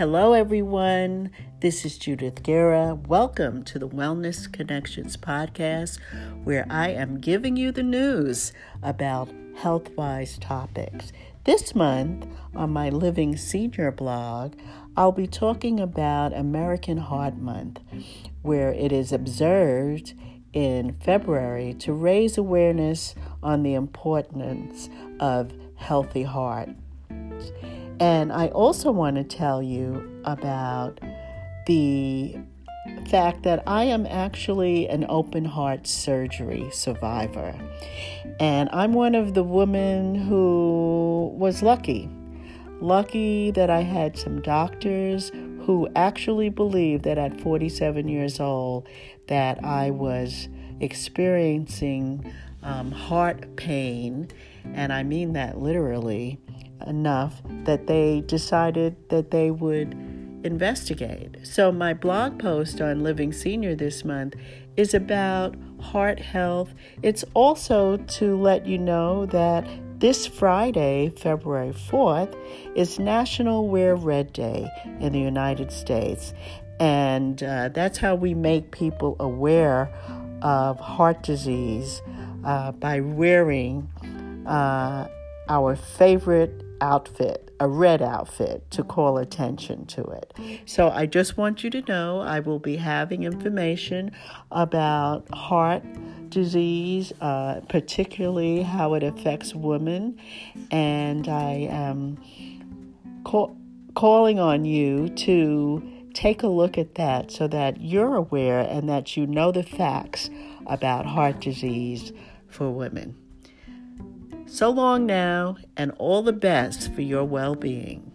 Hello, everyone. This is Judith Guerra. Welcome to the Wellness Connections podcast, where I am giving you the news about health wise topics. This month, on my Living Senior blog, I'll be talking about American Heart Month, where it is observed in February to raise awareness on the importance of healthy heart. And I also want to tell you about the fact that I am actually an open heart surgery survivor. And I'm one of the women who was lucky. Lucky that I had some doctors who actually believed that at 47 years old that I was experiencing um, heart pain, and I mean that literally enough that they decided that they would investigate. So, my blog post on Living Senior this month is about heart health. It's also to let you know that this Friday, February 4th, is National Wear Red Day in the United States. And uh, that's how we make people aware of heart disease uh, by wearing uh, our favorite outfit, a red outfit, to call attention to it. So I just want you to know I will be having information about heart disease, uh, particularly how it affects women, and I am call- calling on you to take a look at that so that you're aware and that you know the facts about heart disease for women. So long now, and all the best for your well being.